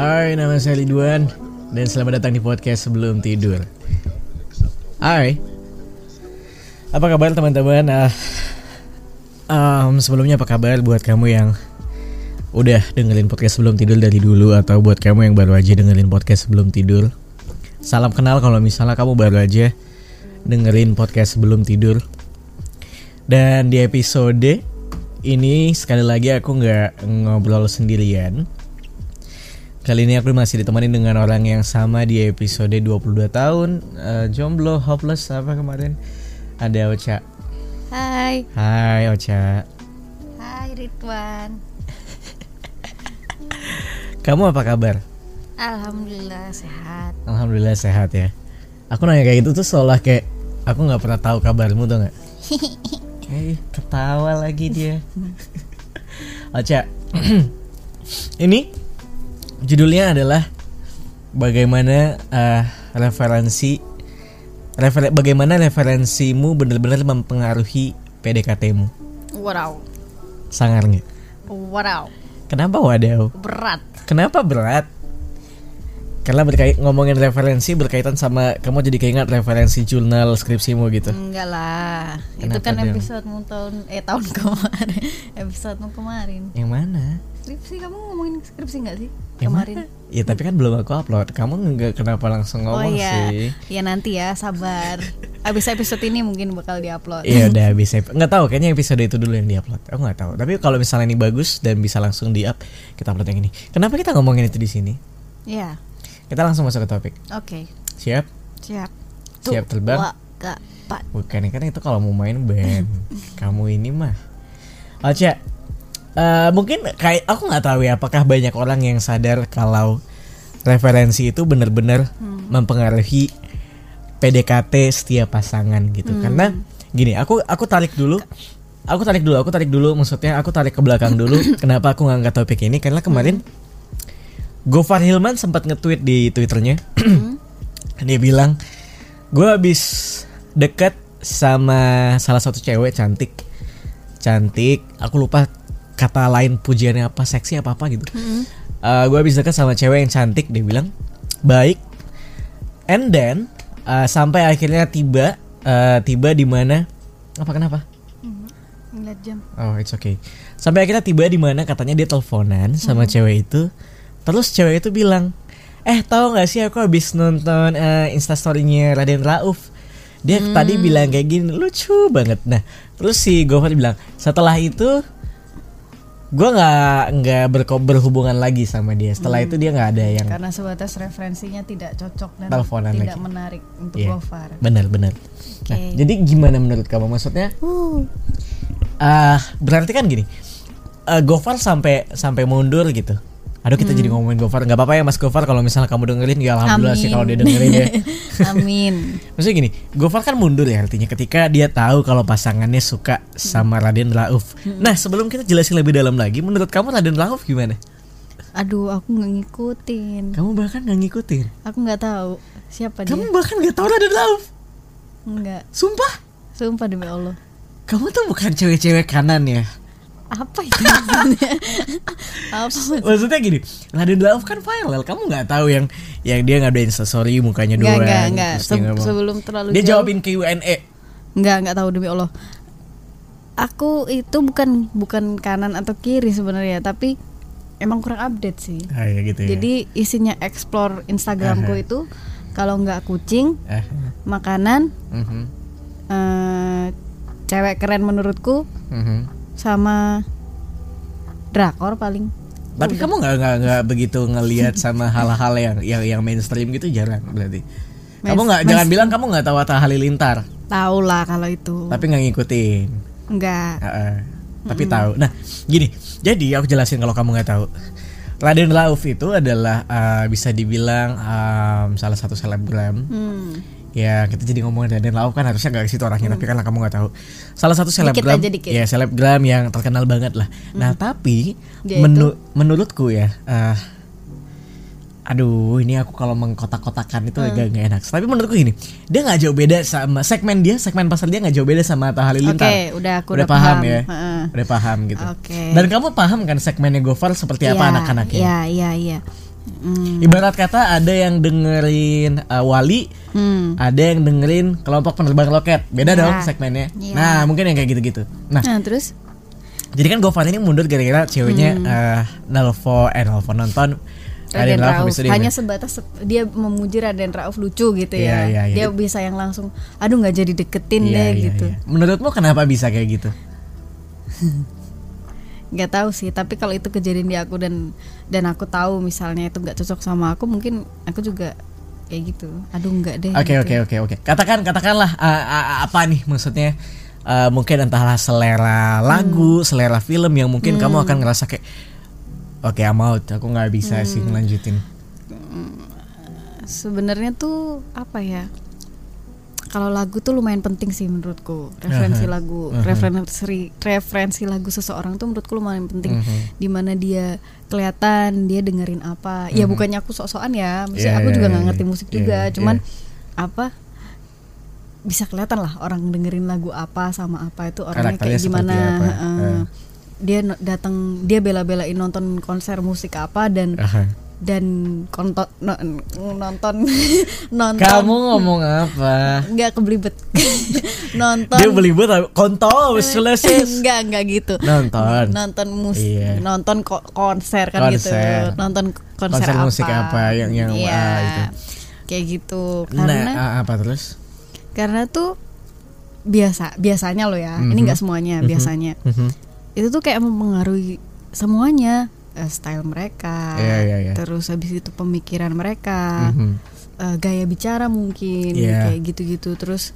Hai, nama saya Ridwan dan selamat datang di podcast sebelum tidur. Hai, apa kabar teman-teman? Ah, um, sebelumnya apa kabar buat kamu yang udah dengerin podcast sebelum tidur dari dulu atau buat kamu yang baru aja dengerin podcast sebelum tidur? Salam kenal kalau misalnya kamu baru aja dengerin podcast sebelum tidur. Dan di episode ini sekali lagi aku nggak ngobrol sendirian Kali ini aku masih ditemani dengan orang yang sama di episode 22 tahun uh, Jomblo, hopeless apa kemarin? Ada Ocha. Hai. Hai Ocha. Hai Ridwan. Kamu apa kabar? Alhamdulillah sehat. Alhamdulillah sehat ya. Aku nanya kayak gitu tuh seolah kayak Aku nggak pernah tahu kabarmu tuh nggak? Eh ketawa lagi dia. Ocha Ini judulnya adalah bagaimana uh, referensi refer, bagaimana referensimu benar-benar mempengaruhi PDKT-mu. Wow Sangar nggak? Wow Kenapa wadaw? Berat Kenapa berat? Karena berkait ngomongin referensi berkaitan sama kamu jadi keinget referensi jurnal skripsimu gitu. Enggak lah Kenapa Itu kan episodemu tahun Eh tahun kemarin Episodemu kemarin Yang mana? Skripsi kamu ngomongin skripsi nggak sih? Yang kemarin mana? Ya tapi kan belum aku upload. Kamu nggak kenapa langsung Oh ngomong iya sih? Ya nanti ya sabar Abis episode ini mungkin bakal diupload Iya udah bisa nggak tahu kayaknya episode itu dulu yang diupload. Aku nggak tahu. Tapi kalau misalnya ini bagus dan bisa langsung di up, kita upload yang ini. Kenapa kita ngomongin itu di sini? Iya Kita langsung masuk ke topik. Oke Siap? Siap Siap terbang? Dua, tiga, empat Bukan kan itu kalau mau main band. Kamu ini mah. Oce, eh, mungkin kayak aku nggak tahu ya apakah banyak orang yang sadar kalau referensi itu benar-benar mempengaruhi PDKT setiap pasangan gitu. Karena gini, aku aku tarik dulu. Aku tarik dulu, aku tarik dulu maksudnya aku tarik ke belakang dulu. Kenapa aku ngangkat topik ini? Karena kemarin Gofar Hilman sempat nge-tweet di Twitternya. Dia bilang, gue habis deket sama salah satu cewek cantik, cantik. Aku lupa kata lain pujiannya apa, seksi apa apa gitu. gue habis deket sama cewek yang cantik. Dia bilang baik. And then uh, sampai akhirnya tiba, uh, tiba di mana? Apa kenapa? Ngeliat jam Oh, it's okay. Sampai akhirnya tiba di mana katanya dia teleponan sama cewek itu. Terus cewek itu bilang, "Eh, tahu nggak sih aku habis nonton eh, Instastory-nya Raden Rauf. Dia tadi bilang kayak gini, lucu banget." Nah, terus si Gofar bilang, "Setelah itu gua nggak nggak berhubungan lagi sama dia. Setelah itu dia nggak ada yang Karena sebatas referensinya tidak cocok dan Teleponan tidak lagi. menarik untuk Iya. Gofar. benar benar." Nah, Oke. jadi gimana menurut kamu? Maksudnya Uh, ah berarti kan gini. eh, Gofar sampai sampai mundur gitu. Aduh kita jadi ngomongin Gofar nggak apa-apa ya Mas Gofar kalau misalnya kamu dengerin ya alhamdulillah sih Amin. kalau dia dengerin ya. Amin. Maksudnya gini, Gofar kan mundur ya artinya ketika dia tahu kalau pasangannya suka sama Raden Rauf. Nah sebelum kita jelasin lebih dalam lagi, menurut kamu Raden Rauf gimana? Aduh, aku nggak ngikutin. Kamu bahkan nggak ngikutin. Aku nggak tahu siapa Kamu dia. bahkan nggak tahu Raden Rauf. Enggak. Sumpah, Sumpah demi Allah. kamu tuh bukan cewek-cewek kanan ya. Apa itu maksudnya? Apa maksudnya? Maksudnya gini, Raden Rauf kan viral. Kamu nggak tahu yang yang dia ngadain story mukanya Enggak, doang. enggak, enggak. Se- sebelum terlalu Dia jauh. jawabin Q&A. Enggak, enggak tahu demi Allah. Aku itu bukan bukan kanan atau kiri sebenarnya, tapi emang kurang update sih. Ah, ya gitu ya. Jadi isinya explore Instagramku Aha. itu kalau nggak kucing, Ah, makanan, mhm, eh, cewek keren menurutku, mhm. Sama drakor paling. Tapi kamu nggak nggak nggak begitu ngelihat sama hal-hal yang yang yang mainstream gitu jarang berarti. Kamu nggak jangan bilang kamu nggak tahu Atta Halilintar, Tahu lah kalau itu. tapi nggak ngikutin. Enggak. Heeh. Tapi tahu. Nah, gini. Jadi aku jelasin kalau kamu nggak tahu. Raden Rauf itu adalah eh, bisa dibilang em, salah satu selebgram. Hmm. Ya kita jadi ngomongin Raden Rauf kan harusnya nggak ke situ arahnya tapi karena kamu nggak tahu. Salah satu selebgram, ya selebgram yang terkenal banget lah. Nah tapi Dia menu- menurutku ya, eh, aduh ini aku kalau mengkotak-kotakan itu agak nggak enak. Tapi menurutku gini, dia nggak jauh beda sama segmen dia, segmen pasar dia nggak jauh beda sama Atta Halilintar. Oke, udah aku udah udah paham, paham. ya, Heeh. udah paham gitu. Oke. Dan kamu paham kan segmennya Gofar seperti apa Iya, anak-anaknya? Iya, iya, iya. Hmm. Ibarat kata ada yang dengerin uh, Wali, Hmm. ada yang dengerin kelompok penerbang roket. Beda Ya. dong segmennya. Iya. Nah, mungkin yang kayak gitu-gitu. Nah, Nah, terus jadi kan Gofar ini mundur gara-gara ceweknya Hmm. eh, nelfon eh nelfon nonton Raden Rauf episode hanya ini. sebatas dia memuji Raden Rauf lucu gitu Iya, ya. iya, iya. Dia bisa yang langsung aduh nggak jadi deketin Iya, deh iya, gitu. iya. Menurutmu kenapa bisa kayak gitu? nggak tahu sih tapi kalau itu kejadian di aku dan dan aku tahu misalnya itu nggak cocok sama aku mungkin aku juga kayak gitu aduh nggak deh Oke gitu. oke oke oke. Katakan katakanlah uh, uh, apa nih maksudnya? Uh, mungkin entahlah selera Hmm. lagu, selera film yang mungkin kamu akan ngerasa kayak Oke, I'm out. Aku nggak bisa sih Hmm. ngelanjutin. sebenarnya tuh apa ya kalau lagu tuh lumayan penting sih menurutku referensi Aha, lagu aha. referensi referensi lagu seseorang tuh menurutku lumayan penting Mhm. di mana dia kelihatan dia dengerin apa ya bukannya aku sok-sokan ya maksudnya Iya, aku iya, juga nggak ngerti iya. musik Iya, juga iya, cuman iya. apa bisa kelihatan lah orang dengerin lagu apa sama apa itu orangnya kayak gimana apa. dia datang dia bela-belain nonton konser musik apa dan Aha. Dan konton no- nonton nonton Kamu ngomong apa? nggak keblibet nonton Dia beli buat kontol selesai. enggak enggak gitu Nonton. nonton musik Iya. nonton ko- konser kan gitu Konser. nonton konser, Konser apa musik apa yang- yang, Iya. ah, itu. kayak gitu karena Nah, ah, apa terus? karena tuh biasa biasanya lo ya ini Mhm. nggak semuanya Mhm. biasanya Mhm. itu tuh kayak mempengaruhi semuanya Eh, style mereka Iya, iya, iya. terus habis itu pemikiran mereka Mhm. eh, gaya bicara mungkin Iya. kayak gitu-gitu terus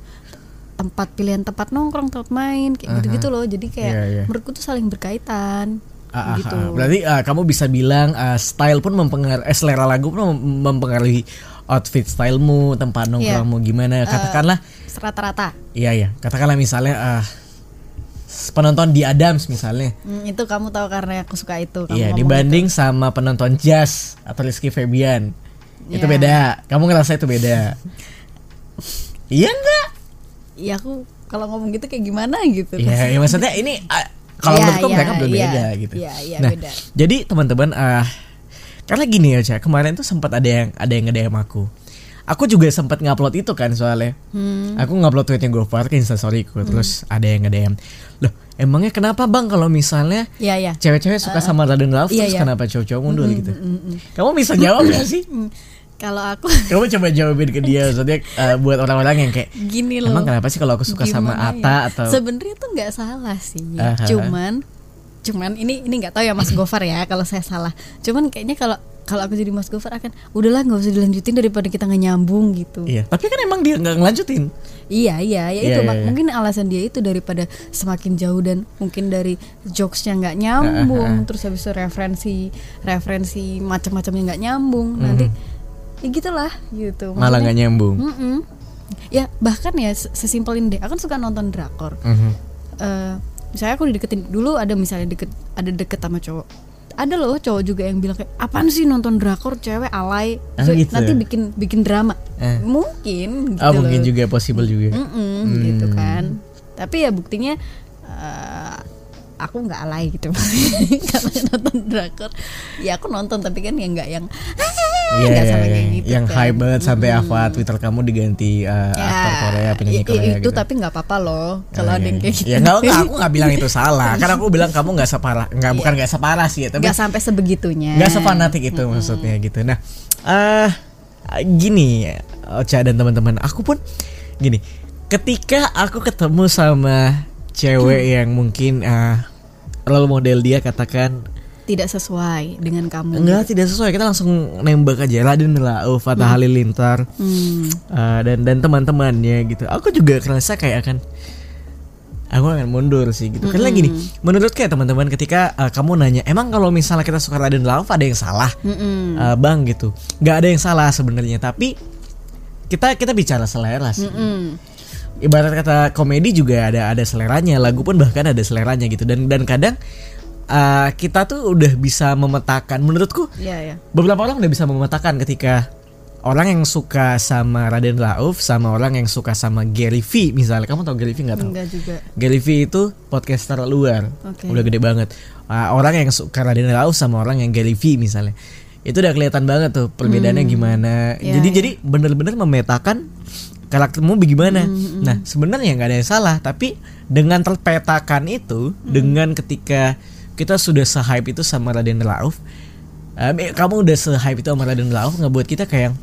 tempat pilihan tempat nongkrong tempat main kayak Aha. gitu-gitu loh jadi kayak Iya, iya. menurutku tuh saling berkaitan Ah, ah, gitu ah. Berarti ah, kamu bisa bilang ah, style pun mempengaruhi, eh, selera lagu pun mem- mempengaruhi outfit stylemu, tempat Iya. nongkrongmu gimana. Katakanlah, rata-rata iya ya. Katakanlah misalnya ah, penonton di Adams misalnya. Hmm, itu kamu tahu karena aku suka itu kamu Iya, dibanding sama penonton jazz atau Rizky Febian. Itu Iya. beda. Kamu ngerasa itu beda. iya enggak? iya aku kalau ngomong gitu kayak gimana gitu Iya, ya maksudnya ini ah, kalau Iya, menurutku iya, mereka berbeda iya. gitu. Iya, iya, nah, beda. jadi teman-teman ah karena gini ya, Cak, kemarin tuh sempat ada yang ada yang nge-DM aku. Aku juga sempat ngupload itu kan soalnya. Hmm. Aku ngupload tweetnya Gofar ke instastoryku terus ada yang nge-DM. Loh, emangnya kenapa Bang kalau misalnya Iya, iya. cewek-cewek suka sama Raden Ralph iya, terus iya. kenapa cowok-cowok mundur gitu? Kamu bisa jawab gak sih? Hmm. kalau aku Kamu coba jawabin ke dia maksudnya eh, buat orang-orang yang kayak gini loh Emang kenapa sih kalau aku suka sama Ata ya? atau sebenarnya tuh nggak salah sih Aha. cuman cuman ini ini nggak tahu ya Mas Gofar ya kalau saya salah cuman kayaknya kalau kalau aku jadi Mas Gofar akan udahlah nggak usah dilanjutin daripada kita nggak nyambung gitu Iya, tapi kan emang dia nggak ngelanjutin. iya iya ya Iya, itu iya, iya. mungkin alasan dia itu daripada semakin jauh dan mungkin dari jokesnya nggak nyambung terus habis itu referensi referensi macam-macamnya nggak nyambung nanti ya gitulah gitu. Malah nggak nyambung. Mm-mm. ya bahkan ya se- sesimpel ini deh aku kan suka nonton drakor Mhm. eh misalnya aku dideketin dulu ada misalnya deket ada deket sama cowok ada loh cowok juga yang bilang kayak apaan sih nonton drakor cewek alay Ah, gitu. nanti bikin bikin drama Eh. mungkin gitu Oh mungkin loh. juga possible juga. Mm-mm, gitu Hmm. kan tapi ya buktinya eh, aku nggak alay gitu kalau nonton drakor ya aku nonton tapi kan ya nggak yang Iya, nggak iya. kayak gitu yang kan. hype banget sampai apa Twitter kamu diganti uh, Ya, aktor Korea penyanyi Korea itu gitu. tapi nggak apa-apa loh kalau Oh, ada iya, yang iya. kayak gitu Ya nggak, aku nggak bilang itu salah. Karena aku bilang kamu nggak separah, nggak bukan nggak separah sih, ya, tapi nggak sampai sebegitunya nggak sefanatik itu maksudnya gitu. Nah, eh gini, Ocha dan teman-teman, aku pun gini. Ketika aku ketemu sama cewek yang mungkin eh role model dia katakan tidak sesuai dengan kamu enggak tidak sesuai. Kita langsung nembak aja. Raden Rauf Fatah Halilintar. Hmm, eh, dan dan teman-temannya gitu. Aku juga kerasa kayak akan aku akan mundur sih gitu. Karena gini menurut kayak teman-teman ketika eh, kamu nanya emang kalau misalnya kita suka Raden Rauf ada yang salah? Mm-mm, Eh, bang gitu. Nggak ada yang salah sebenarnya tapi kita kita bicara selera sih. Mm-mm. ibarat kata komedi juga ada ada seleranya lagu pun bahkan ada seleranya gitu. Dan dan kadang eh, kita tuh udah bisa memetakan menurutku Iya ya beberapa orang udah bisa memetakan ketika orang yang suka sama Raden Rauf sama orang yang suka sama Gary V misalnya. Kamu tahu Gary V nggak tahu enggak juga. Gary V itu podcaster luar. Oke. udah gede banget. Ah, orang yang suka Raden Rauf sama orang yang Gary V misalnya. Itu udah kelihatan banget tuh perbedaannya gimana. Ya, jadi ya. jadi bener-bener memetakan karaktermu bagaimana. Nah sebenarnya nggak ada yang salah, tapi dengan terpetakan itu, dengan ketika kita sudah se-hype itu sama Raden Rauf, eh, kamu udah se-hype itu sama Raden Rauf ngebuat kita kayak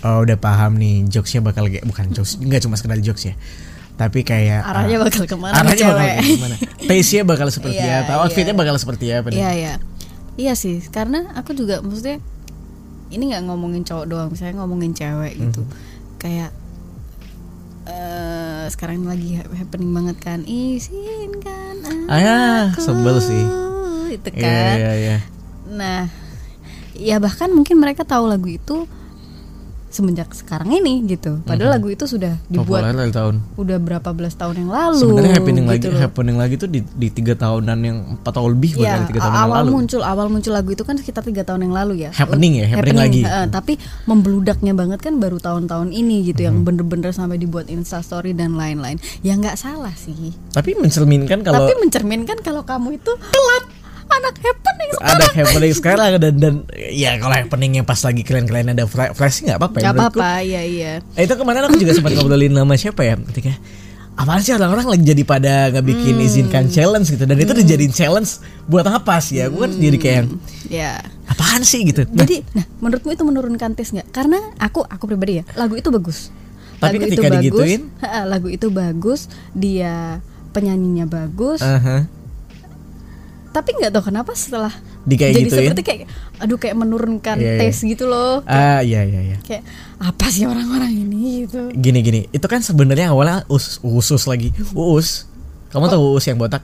oh udah paham nih jokesnya bakal kayak bukan jokes nggak cuma sekedar jokes ya. Tapi kayak Arahnya ah, bakal ke mana arahnya bakal cewek? kayak gimana? Taste-nya bakal seperti Iya, apa? outfitnya iya. bakal seperti apa Iya iya. Iya sih Karena aku juga maksudnya Ini nggak ngomongin cowok doang Misalnya ngomongin cewek gitu. Mhm. Kayak eh Sekarang lagi ha- happening banget kan. Izinkan Ah, ya, sebel sih. Itu Iya kan. iya iya. Nah Ya bahkan mungkin mereka tahu lagu itu Semenjak sekarang ini gitu Padahal lagu itu sudah dibuat populer dari tahun Udah berapa belas tahun yang lalu sebenarnya happening lagi gitu loh. happening lagi tuh di, di tiga tahunan yang empat tahun lebih Ya, tiga tahun yang awal lalu muncul awal muncul lagu itu kan sekitar tiga tahun yang lalu ya. Happening ya, happening lagi. heeh, tapi membeludaknya banget kan baru tahun-tahun ini gitu Hmm. yang bener-bener sampai dibuat instastory dan lain-lain. Ya nggak salah sih. tapi mencerminkan kalau tapi mencerminkan kalau kamu itu telat anak happening. ada happening sekarang dan dan ya kalau happeningnya pas lagi kalian-kalian ada fla- flash nggak apa-apa ya Gak menurutku. apa-apa, iya iya. Eh, itu kemarin aku juga sempat ngobrolin sama siapa ya ketika apaan sih orang-orang lagi jadi pada nggak bikin Hmm. izinkan challenge gitu dan itu dijadiin challenge buat apa sih ya gue kan jadi kayak yang, Ya. apaan sih gitu Nah, Jadi, nah menurutmu itu menurunkan tes nggak? Karena aku aku pribadi ya, lagu itu bagus. Tapi lagu ketika digituin? bagus, lagu itu bagus, dia penyanyinya bagus, aha, tapi nggak tahu kenapa setelah Di kayak jadi gituin? seperti kayak aduh kayak menurunkan Iya, iya. tes gitu loh. Ah iya iya iya. Kayak apa sih orang-orang ini gitu. Gini gini. Itu kan sebenarnya awalnya us usus lagi. Uus. Kamu tahu uus yang botak?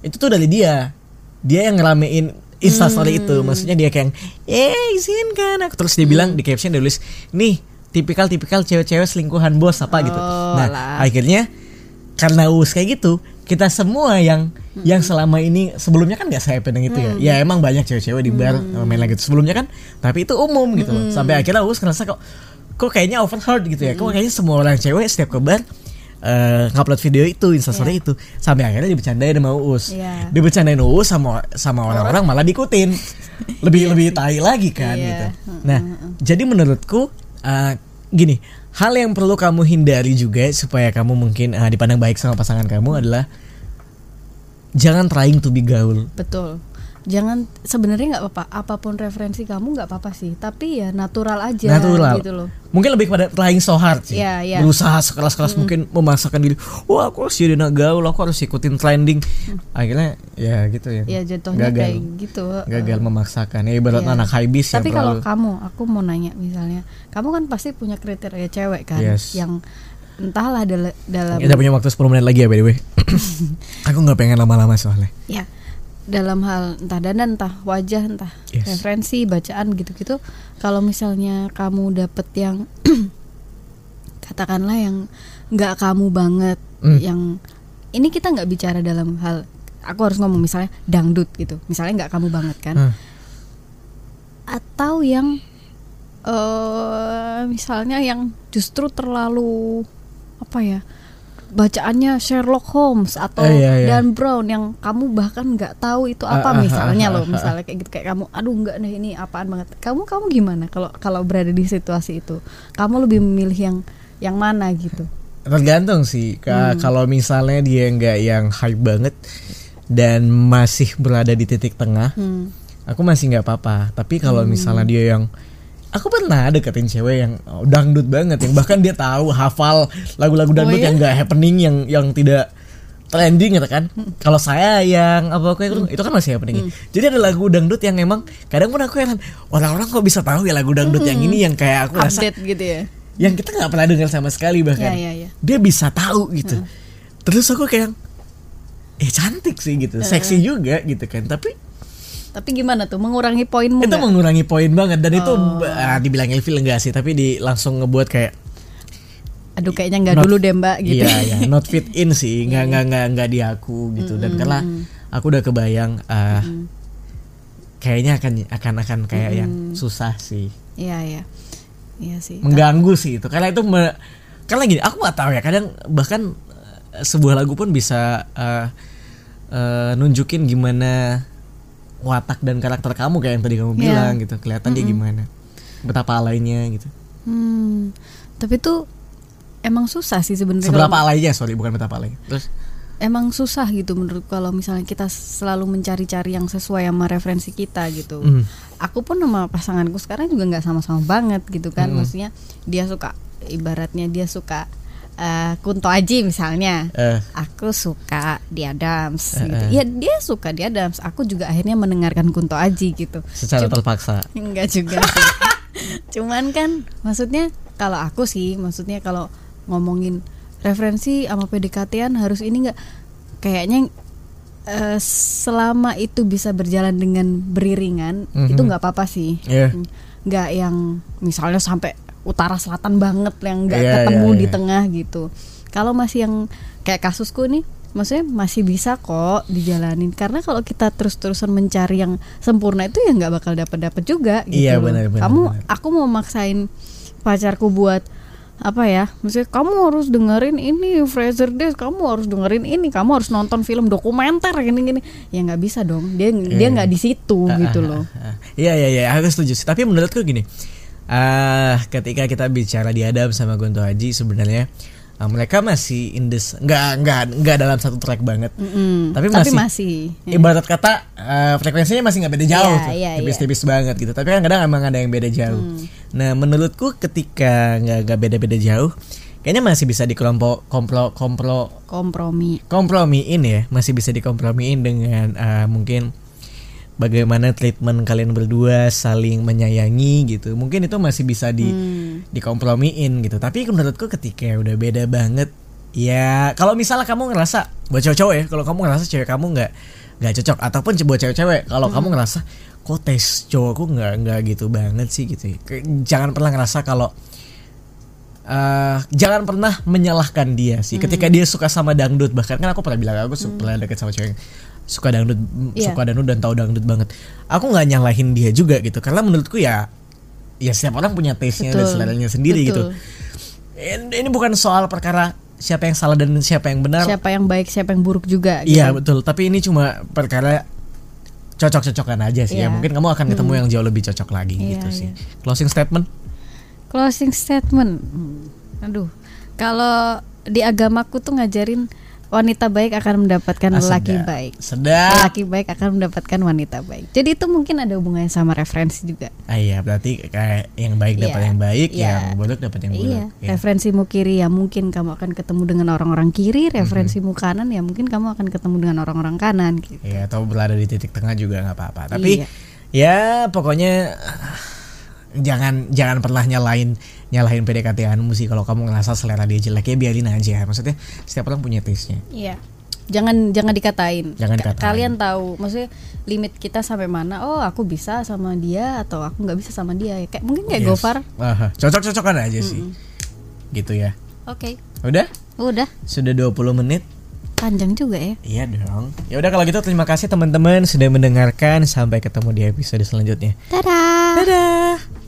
Itu tuh dari dia. Dia yang ngeramein instastory Hmm. itu. Maksudnya dia kayak eh izinkan aku. Terus dia bilang di caption dia tulis nih tipikal tipikal cewek-cewek selingkuhan bos apa gitu. Oh, nah lah. akhirnya karena uus kayak gitu kita semua yang Hmm. yang selama ini sebelumnya kan gak saya pengen gitu ya. Ya emang banyak cewek-cewek di bar Hmm. main lagi. Gitu sebelumnya kan tapi itu umum gitu loh. Sampai akhirnya uus ngerasa kok kok kayaknya overheard gitu ya. Kok Hmm. kayaknya semua orang cewek setiap ke bar eh, ngupload video itu instastory itu. Sampai akhirnya dibercandain sama Uus. Iya. dibercandain Uus sama sama orang-orang malah diikutin. Lebih lebih tai lagi kan Iya. gitu. Nah jadi menurutku eh, gini hal yang perlu kamu hindari juga supaya kamu mungkin eh, dipandang baik sama pasangan kamu adalah jangan trying to be gaul. Betul jangan sebenarnya nggak apa-apa. Apa pun referensi kamu nggak apa-apa sih. Tapi ya natural aja natural. gitu loh. Mungkin lebih pada trying so hard sih. Iya, iya. berusaha sekeras-keras mungkin memaksakan diri. Wah aku harus jadi gaul aku harus ikutin trending. Akhirnya ya gitu ya. Ya jatuhnya gagal. kayak gitu. Gagal memaksakan. Ya ibarat Iya. anak haibis tapi yang kalau kamu aku mau nanya misalnya kamu kan pasti punya kriteria cewek kan? Yes. yang entahlah dalam dalam kita punya waktu 10 menit lagi ya by the way. Aku nggak pengen lama-lama soalnya. Ya dalam hal entah dandan entah wajah entah Yes. referensi bacaan gitu-gitu kalau misalnya kamu dapet yang katakanlah yang nggak kamu banget Hmm. yang ini kita nggak bicara dalam hal aku harus ngomong misalnya dangdut gitu misalnya nggak kamu banget kan Hmm. atau yang eh misalnya yang justru terlalu apa ya bacaannya Sherlock Holmes atau Eh, iya, iya. Dan Brown yang kamu bahkan nggak tahu itu Ah, apa ah, misalnya ah, loh ah, misalnya kayak gitu. Kayak kamu aduh nggak nih ini apaan banget. Kamu kamu gimana kalau kalau berada di situasi itu? Kamu lebih memilih yang yang mana gitu? Tergantung sih Hmm. kalau misalnya dia nggak yang hype banget dan masih berada di titik tengah hmm. aku masih nggak apa-apa. Tapi kalau misalnya dia yang aku pernah deketin cewek yang oh, dangdut banget yang bahkan dia tahu hafal lagu-lagu dangdut iya? yang nggak happening yang yang tidak trending gitu kan. Kalau saya yang apa kayak itu, itu kan masih happening. Jadi ada lagu dangdut yang emang kadang pun aku heran orang-orang kok bisa tahu ya lagu dangdut yang ini yang kayak aku rasa update gitu ya? yang kita nggak pernah dengar sama sekali bahkan. Ya, ya, ya. dia bisa tahu gitu. Terus aku kayak eh cantik sih gitu. Seksi juga gitu kan. Tapi tapi gimana tuh? Mengurangi poinmu itu nggak? mengurangi poin banget dan itu Oh. ah, dibilang ilfil enggak sih tapi di langsung ngebuat kayak aduh kayaknya nggak dulu deh mbak gitu. iya ya not fit in sih nggak nggak nggak nggak di aku gitu. Dan karena aku udah kebayang ah, kayaknya akan akan akan kayak yang susah sih. Iya iya. Iya sih. Mengganggu sih itu. Karena itu me- karena gini aku nggak tahu ya kadang bahkan eh, sebuah lagu pun bisa eh, eh, nunjukin gimana watak dan karakter kamu kayak yang tadi kamu Iya. bilang gitu kelihatan dia gimana betapa alainya gitu Hmm, tapi tuh emang susah sih sebenarnya. seberapa kalau- alainya sorry bukan betapa alainya terus Emang susah gitu menurut kalau misalnya kita selalu mencari-cari yang sesuai sama referensi kita gitu. Mm. Aku pun sama pasanganku sekarang juga nggak sama-sama banget gitu kan. Mm. Maksudnya dia suka ibaratnya dia suka eh, Kunto Aji misalnya. eh Aku suka di Adams gitu. eh. Ya dia suka di Adams. Aku juga akhirnya mendengarkan Kunto Aji gitu. secara Cuma- terpaksa Enggak juga sih. Cuman kan maksudnya kalau aku sih maksudnya kalau ngomongin referensi sama PDKT-an harus ini enggak kayaknya eh, selama itu bisa berjalan dengan beriringan Mhm. itu nggak apa-apa sih. Iya. Nggak yang misalnya sampai utara selatan banget yang nggak Iya, ketemu iya, di iya. tengah gitu. Kalau masih yang kayak kasusku nih maksudnya masih bisa kok dijalanin karena kalau kita terus-terusan mencari yang sempurna itu ya nggak bakal dapat dapat juga gitu Iya, benar, benar, kamu benar. aku mau maksain pacarku buat apa ya maksudnya kamu harus dengerin ini Fraser Days kamu harus dengerin ini kamu harus nonton film dokumenter gini gini ya nggak bisa dong dia dia nggak di situ Ah, gitu ah, loh ah. Iya iya iya, aku setuju sih. Tapi menurutku gini, ah ketika kita bicara di Adam sama Gunto Haji sebenarnya ah, mereka masih in this nggak nggak nggak dalam satu track banget. Mm-mm. Tapi tapi masih- masih, ya. Ibarat kata ah, frekuensinya masih nggak beda jauh Iya, tuh, iya, tipis-tipis banget gitu. Tapi kan kadang emang ada yang beda jauh. Hmm. Nah menurutku ketika nggak nggak beda-beda jauh, kayaknya masih bisa dikelompok komplo komplo kompromi kompromiin ya masih bisa dikompromiin dengan uh, mungkin bagaimana treatment kalian berdua saling menyayangi gitu. Mungkin itu masih bisa di Hmm. dikompromiin gitu. Tapi menurutku ketika udah beda banget ya kalau misalnya kamu ngerasa buat cowok-cowok ya kalau kamu ngerasa cewek kamu nggak nggak cocok ataupun buat cewek-cewek kalau kamu ngerasa kok tes cowokku nggak nggak gitu banget sih gitu ya. Jangan pernah ngerasa kalau eh jangan pernah menyalahkan dia sih. Ketika dia suka sama dangdut bahkan kan aku pernah bilang aku su- pernah deket sama cewek suka dangdut Iya. suka dangdut dan tahu dangdut banget aku nggak nyalahin dia juga gitu karena menurutku ya ya setiap orang punya taste nya dan Betul. seleranya sendiri gitu Betul. ini, ini bukan soal perkara siapa yang salah dan siapa yang benar siapa yang baik siapa yang buruk juga gitu. iya betul tapi ini cuma perkara cocok-cocokan aja sih ya Iya. mungkin kamu akan ketemu yang jauh lebih cocok lagi Iya, gitu sih iya. closing statement Closing statement. Hmm, Aduh, kalau di agamaku tuh ngajarin wanita baik akan mendapatkan Ah, lelaki sedap. baik. sedap Lelaki baik akan mendapatkan wanita baik. Jadi itu mungkin ada hubungannya sama referensi juga. Ah iya berarti kayak yang baik dapat Iya, yang baik, iya. yang buruk dapat yang buruk. Iya, Iya. referensimu kiri ya mungkin kamu akan ketemu dengan orang-orang kiri, referensimu kanan ya mungkin kamu akan ketemu dengan orang-orang kanan gitu. Iya, atau berada di titik tengah juga nggak apa-apa. Tapi Iya. ya pokoknya jangan jangan pernah nyalain nyalahin PDKT-anmu sih kalau kamu ngerasa selera dia jelek ya biarin aja. Maksudnya setiap orang punya taste-nya. Iya. Jangan jangan dikatain. Jangan Ka- dikatain. Kalian tahu, maksudnya limit kita sampai mana? Oh, aku bisa sama dia atau aku nggak bisa sama dia. Kayak mungkin kayak Yes. Gofar. Aha, Cocok-cocokan aja sih. Gitu ya. Oke. Udah? Udah, Sudah 20 menit. panjang juga ya. Iya dong. Ya udah kalau gitu terima kasih teman-teman sudah mendengarkan. Sampai ketemu di episode selanjutnya. Dadah. Dadah.